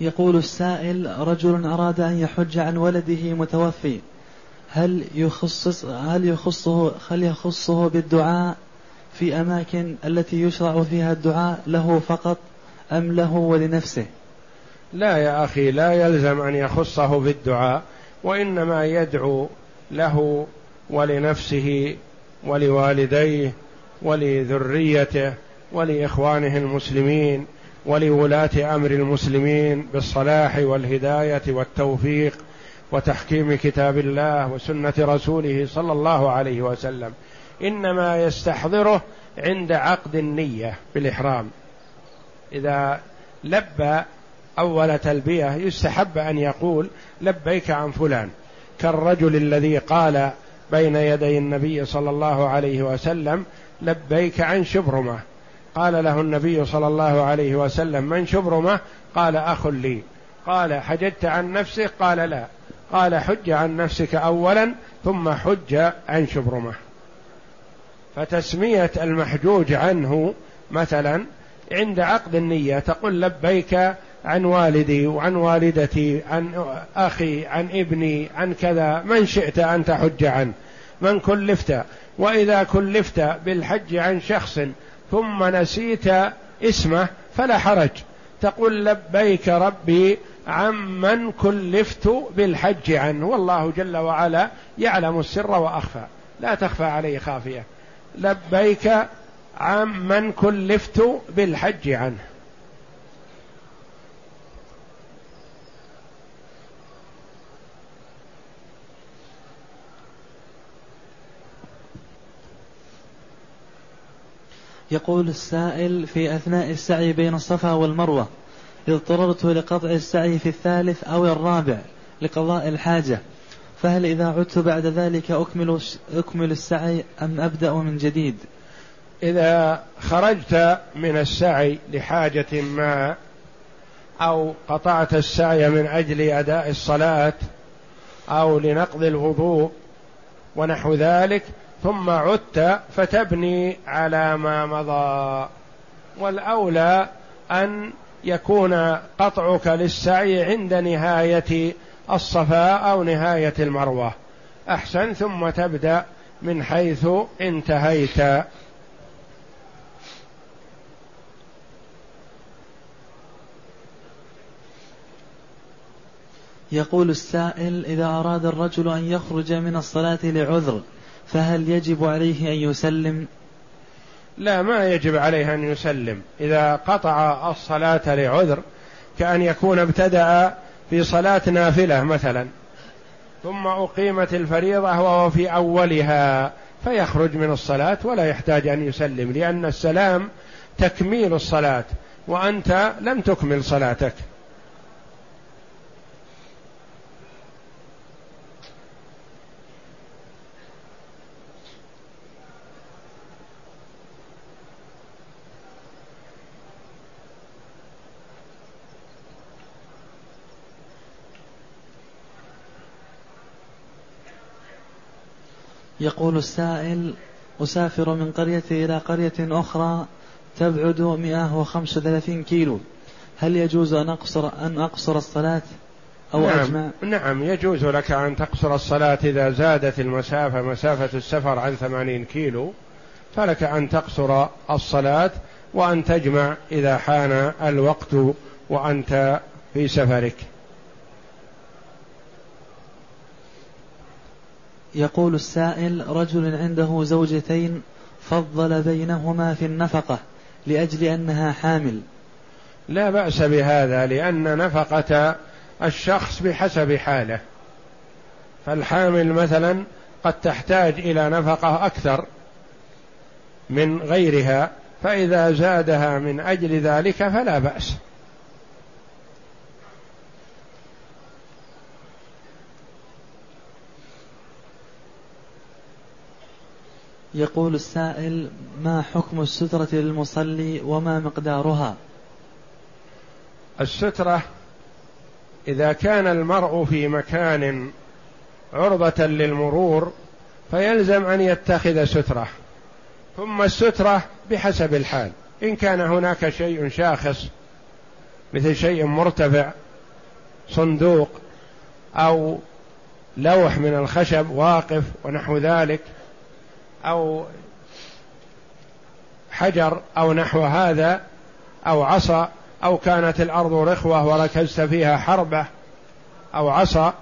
يقول السائل رجل أراد أن يحج عن ولده متوفي هل يخصص هل يخصه هل يخصه بالدعاء في أماكن التي يشرع فيها الدعاء له فقط أم له ولنفسه؟ لا يا أخي لا يلزم أن يخصه بالدعاء وإنما يدعو له ولنفسه ولوالديه ولذريته ولإخوانه المسلمين ولولاة أمر المسلمين بالصلاح والهداية والتوفيق وتحكيم كتاب الله وسنة رسوله صلى الله عليه وسلم إنما يستحضره عند عقد النية بالإحرام. إذا لبى أول تلبية يستحب أن يقول لبيك عن فلان كالرجل الذي قال بين يدي النبي صلى الله عليه وسلم لبيك عن شبرمة. قال له النبي صلى الله عليه وسلم من شبرمة؟ قال أخ لي. قال حججت عن نفسك؟ قال لا. قال حج عن نفسك اولا ثم حج عن شبرمة. فتسمية المحجوج عنه مثلا عند عقد النية تقول لبيك عن والدي وعن والدتي عن أخي عن ابني عن كذا من شئت أن تحج عنه؟ من كلفت؟ وإذا كلفت بالحج عن شخص ثم نسيت اسمه فلا حرج. تقول لبيك ربي عمن كلفت بالحج عنه. والله جل وعلا يعلم السر وأخفى. لا تخفى عليه خافية. لبيك عمن كلفت بالحج عنه. يقول السائل في أثناء السعي بين الصفا والمروة اضطررت لقطع السعي في الثالث أو الرابع لقضاء الحاجة فهل إذا عدت بعد ذلك أكمل أكمل السعي أم أبدأ من جديد؟ إذا خرجت من السعي لحاجة ما أو قطعت السعي من أجل أداء الصلاة أو لنقض الوضوء ونحو ذلك ثم عدت فتبني على ما مضى. والأولى أن يكون قطعك للسعي عند نهاية الصفاء أو نهاية المروة. أحسن ثم تبدأ من حيث انتهيت. يقول السائل إذا أراد الرجل أن يخرج من الصلاة لعذر فهل يجب عليه أن يسلم؟ لا ما يجب عليه أن يسلم. إذا قطع الصلاة لعذر كأن يكون ابتدأ في صلاة نافلة مثلا ثم أقيمت الفريضة وهو في أولها فيخرج من الصلاة ولا يحتاج أن يسلم لأن السلام تكميل الصلاة وأنت لم تكمل صلاتك. يقول السائل أسافر من قريتي إلى قرية أخرى تبعد 135 كيلو. هل يجوز أن أقصر أن أقصر الصلاة؟ أو نعم أجمع؟ نعم يجوز لك أن تقصر الصلاة إذا زادت المسافة مسافة السفر عن 80 كيلو. فلك أن تقصر الصلاة وأن تجمع إذا حان الوقت وأنت في سفرك. يقول السائل رجل عنده زوجتين فضل بينهما في النفقة لأجل أنها حامل. لا بأس بهذا لأن نفقة الشخص بحسب حاله. فالحامل مثلا قد تحتاج إلى نفقة أكثر من غيرها فإذا زادها من أجل ذلك فلا بأس. يقول السائل ما حكم السترة للمصلي وما مقدارها؟ السترة إذا كان المرء في مكان عرضة للمرور فيلزم أن يتخذ سترة. ثم السترة بحسب الحال. إن كان هناك شيء شاخص مثل شيء مرتفع صندوق أو لوح من الخشب واقف ونحو ذلك أو حجر أو نحو هذا أو عصا أو كانت الأرض رخوة وركزت فيها حربة أو عصا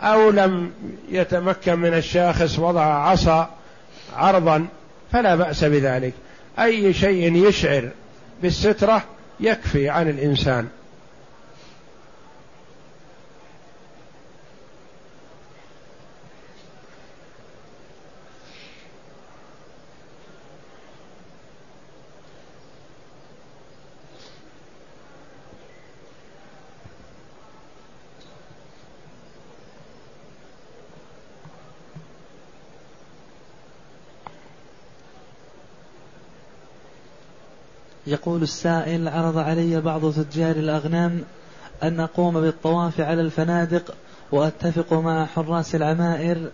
أو لم يتمكن من الشاخص وضع عصا عرضا فلا بأس بذلك. أي شيء يشعر بالسترة يكفي عن الإنسان. يقول السائل عرض علي بعض تجار الأغنام أن أقوم بالطواف على الفنادق وأتفق مع حراس العمائر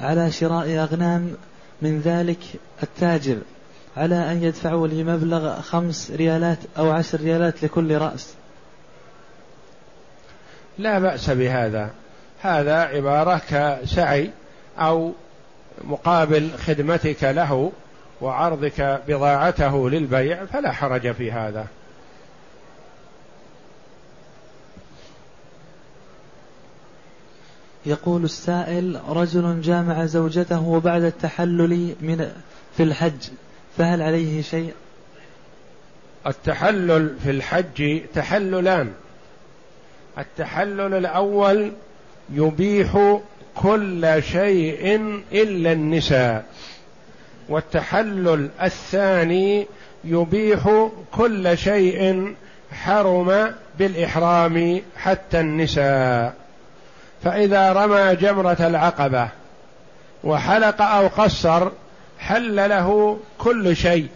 على شراء أغنام من ذلك التاجر على أن يدفعوا لي مبلغ خمس ريالات أو عشر ريالات لكل رأس. لا بأس بهذا. هذا عبارة كسعي أو مقابل خدمتك له وعرضك بضاعته للبيع فلا حرج في هذا. يقول السائل رجل جامع زوجته بعد التحلل من في الحج فهل عليه شيء؟ التحلل في الحج تحللان. التحلل الأول يبيح كل شيء إلا النساء. والتحلل الثاني يبيح كل شيء حرم بالإحرام حتى النساء. فإذا رمى جمرة العقبة وحلق أو قصر حل له كل شيء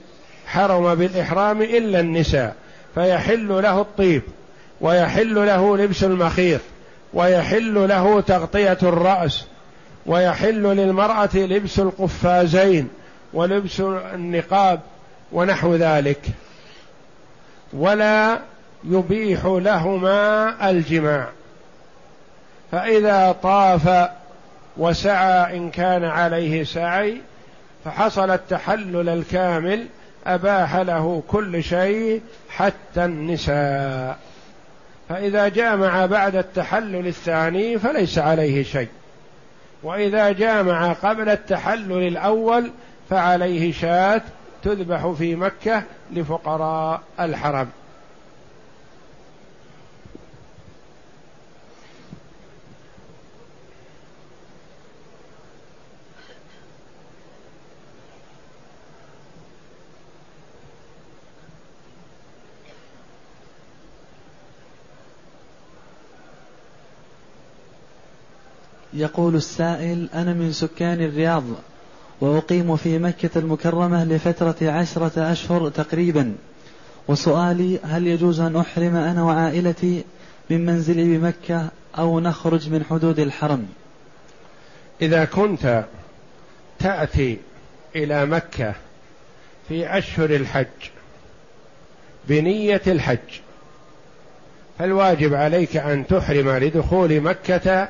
حرم بالإحرام إلا النساء. فيحل له الطيب ويحل له لبس المخيط ويحل له تغطية الرأس ويحل للمرأة لبس القفازين ولبس النقاب ونحو ذلك. ولا يبيح لهما الجماع. فإذا طاف وسعى إن كان عليه سعي فحصل التحلل الكامل أباح له كل شيء حتى النساء. فإذا جامع بعد التحلل الثاني فليس عليه شيء. وإذا جامع قبل التحلل الأول فعليه شاة تذبح في مكة لفقراء الحرم. يقول السائل أنا من سكان الرياض. وأقيم في مكة المكرمة لفترة عشرة أشهر تقريبا. وسؤالي هل يجوز أن أحرم أنا وعائلتي من منزلي بمكة أو نخرج من حدود الحرم؟ إذا كنت تأتي إلى مكة في أشهر الحج بنية الحج فالواجب عليك أن تحرم لدخول مكة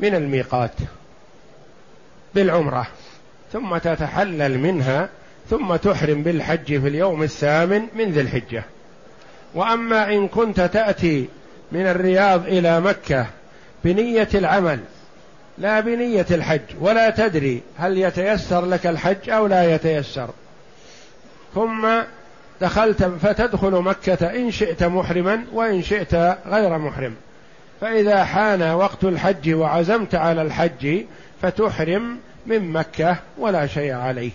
من الميقات بالعمرة. ثم تتحلل منها ثم تحرم بالحج في اليوم الثامن من ذي الحجة. وأما إن كنت تأتي من الرياض إلى مكة بنية العمل لا بنية الحج ولا تدري هل يتيسر لك الحج أو لا يتيسر. ثم دخلت فتدخل مكة إن شئت محرما وإن شئت غير محرم. فإذا حان وقت الحج وعزمت على الحج فتحرم من مكة ولا شيء عليك.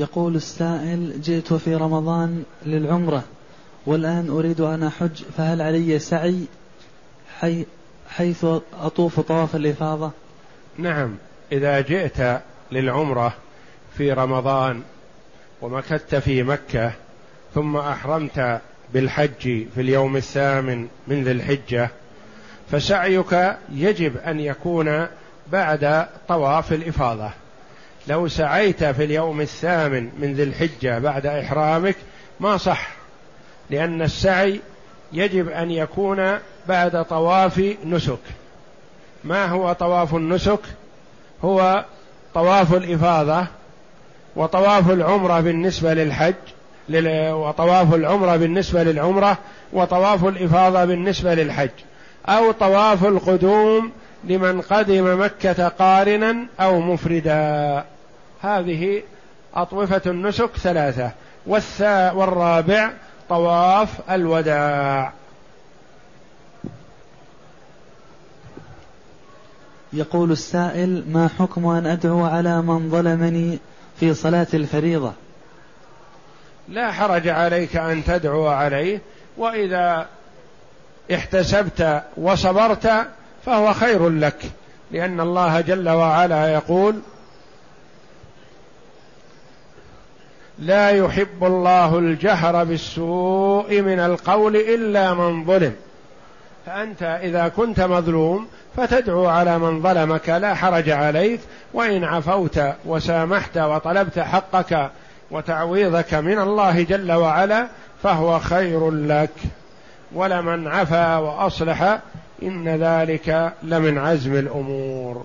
يقول السائل جئت في رمضان للعمرة والآن أريد أن أحج فهل علي سعي حي حيث أطوف طواف الإفاضة؟ نعم إذا جئت للعمرة في رمضان ومكثت في مكة ثم أحرمت بالحج في اليوم الثامن من ذي الحجة فسعيك يجب أن يكون بعد طواف الإفاضة. لو سعيت في اليوم الثامن من ذي الحجة بعد إحرامك ما صح لأن السعي يجب أن يكون بعد طواف نسك. ما هو طواف النسك؟ هو طواف الإفاضة وطواف العمرة بالنسبة للحج وطواف العمرة بالنسبة للعمرة وطواف الإفاضة بالنسبة للحج. أو طواف القدوم لمن قدم مكة قارنا أو مفردا. هذه أطوفة النسك ثلاثة والثا والرابع طواف الوداع. يقول السائل ما حكم أن أدعو على من ظلمني في صلاة الفريضة؟ لا حرج عليك أن تدعو عليه وإذا احتسبت وصبرت فهو خير لك لأن الله جل وعلا يقول لا يحب الله الجهر بالسوء من القول إلا من ظلم. فأنت إذا كنت مظلوم فتدعو على من ظلمك لا حرج عليك وإن عفوت وسامحت وطلبت حقك وتعويضك من الله جل وعلا فهو خير لك. ولمن عفا وأصلح إن ذلك لمن عزم الأمور.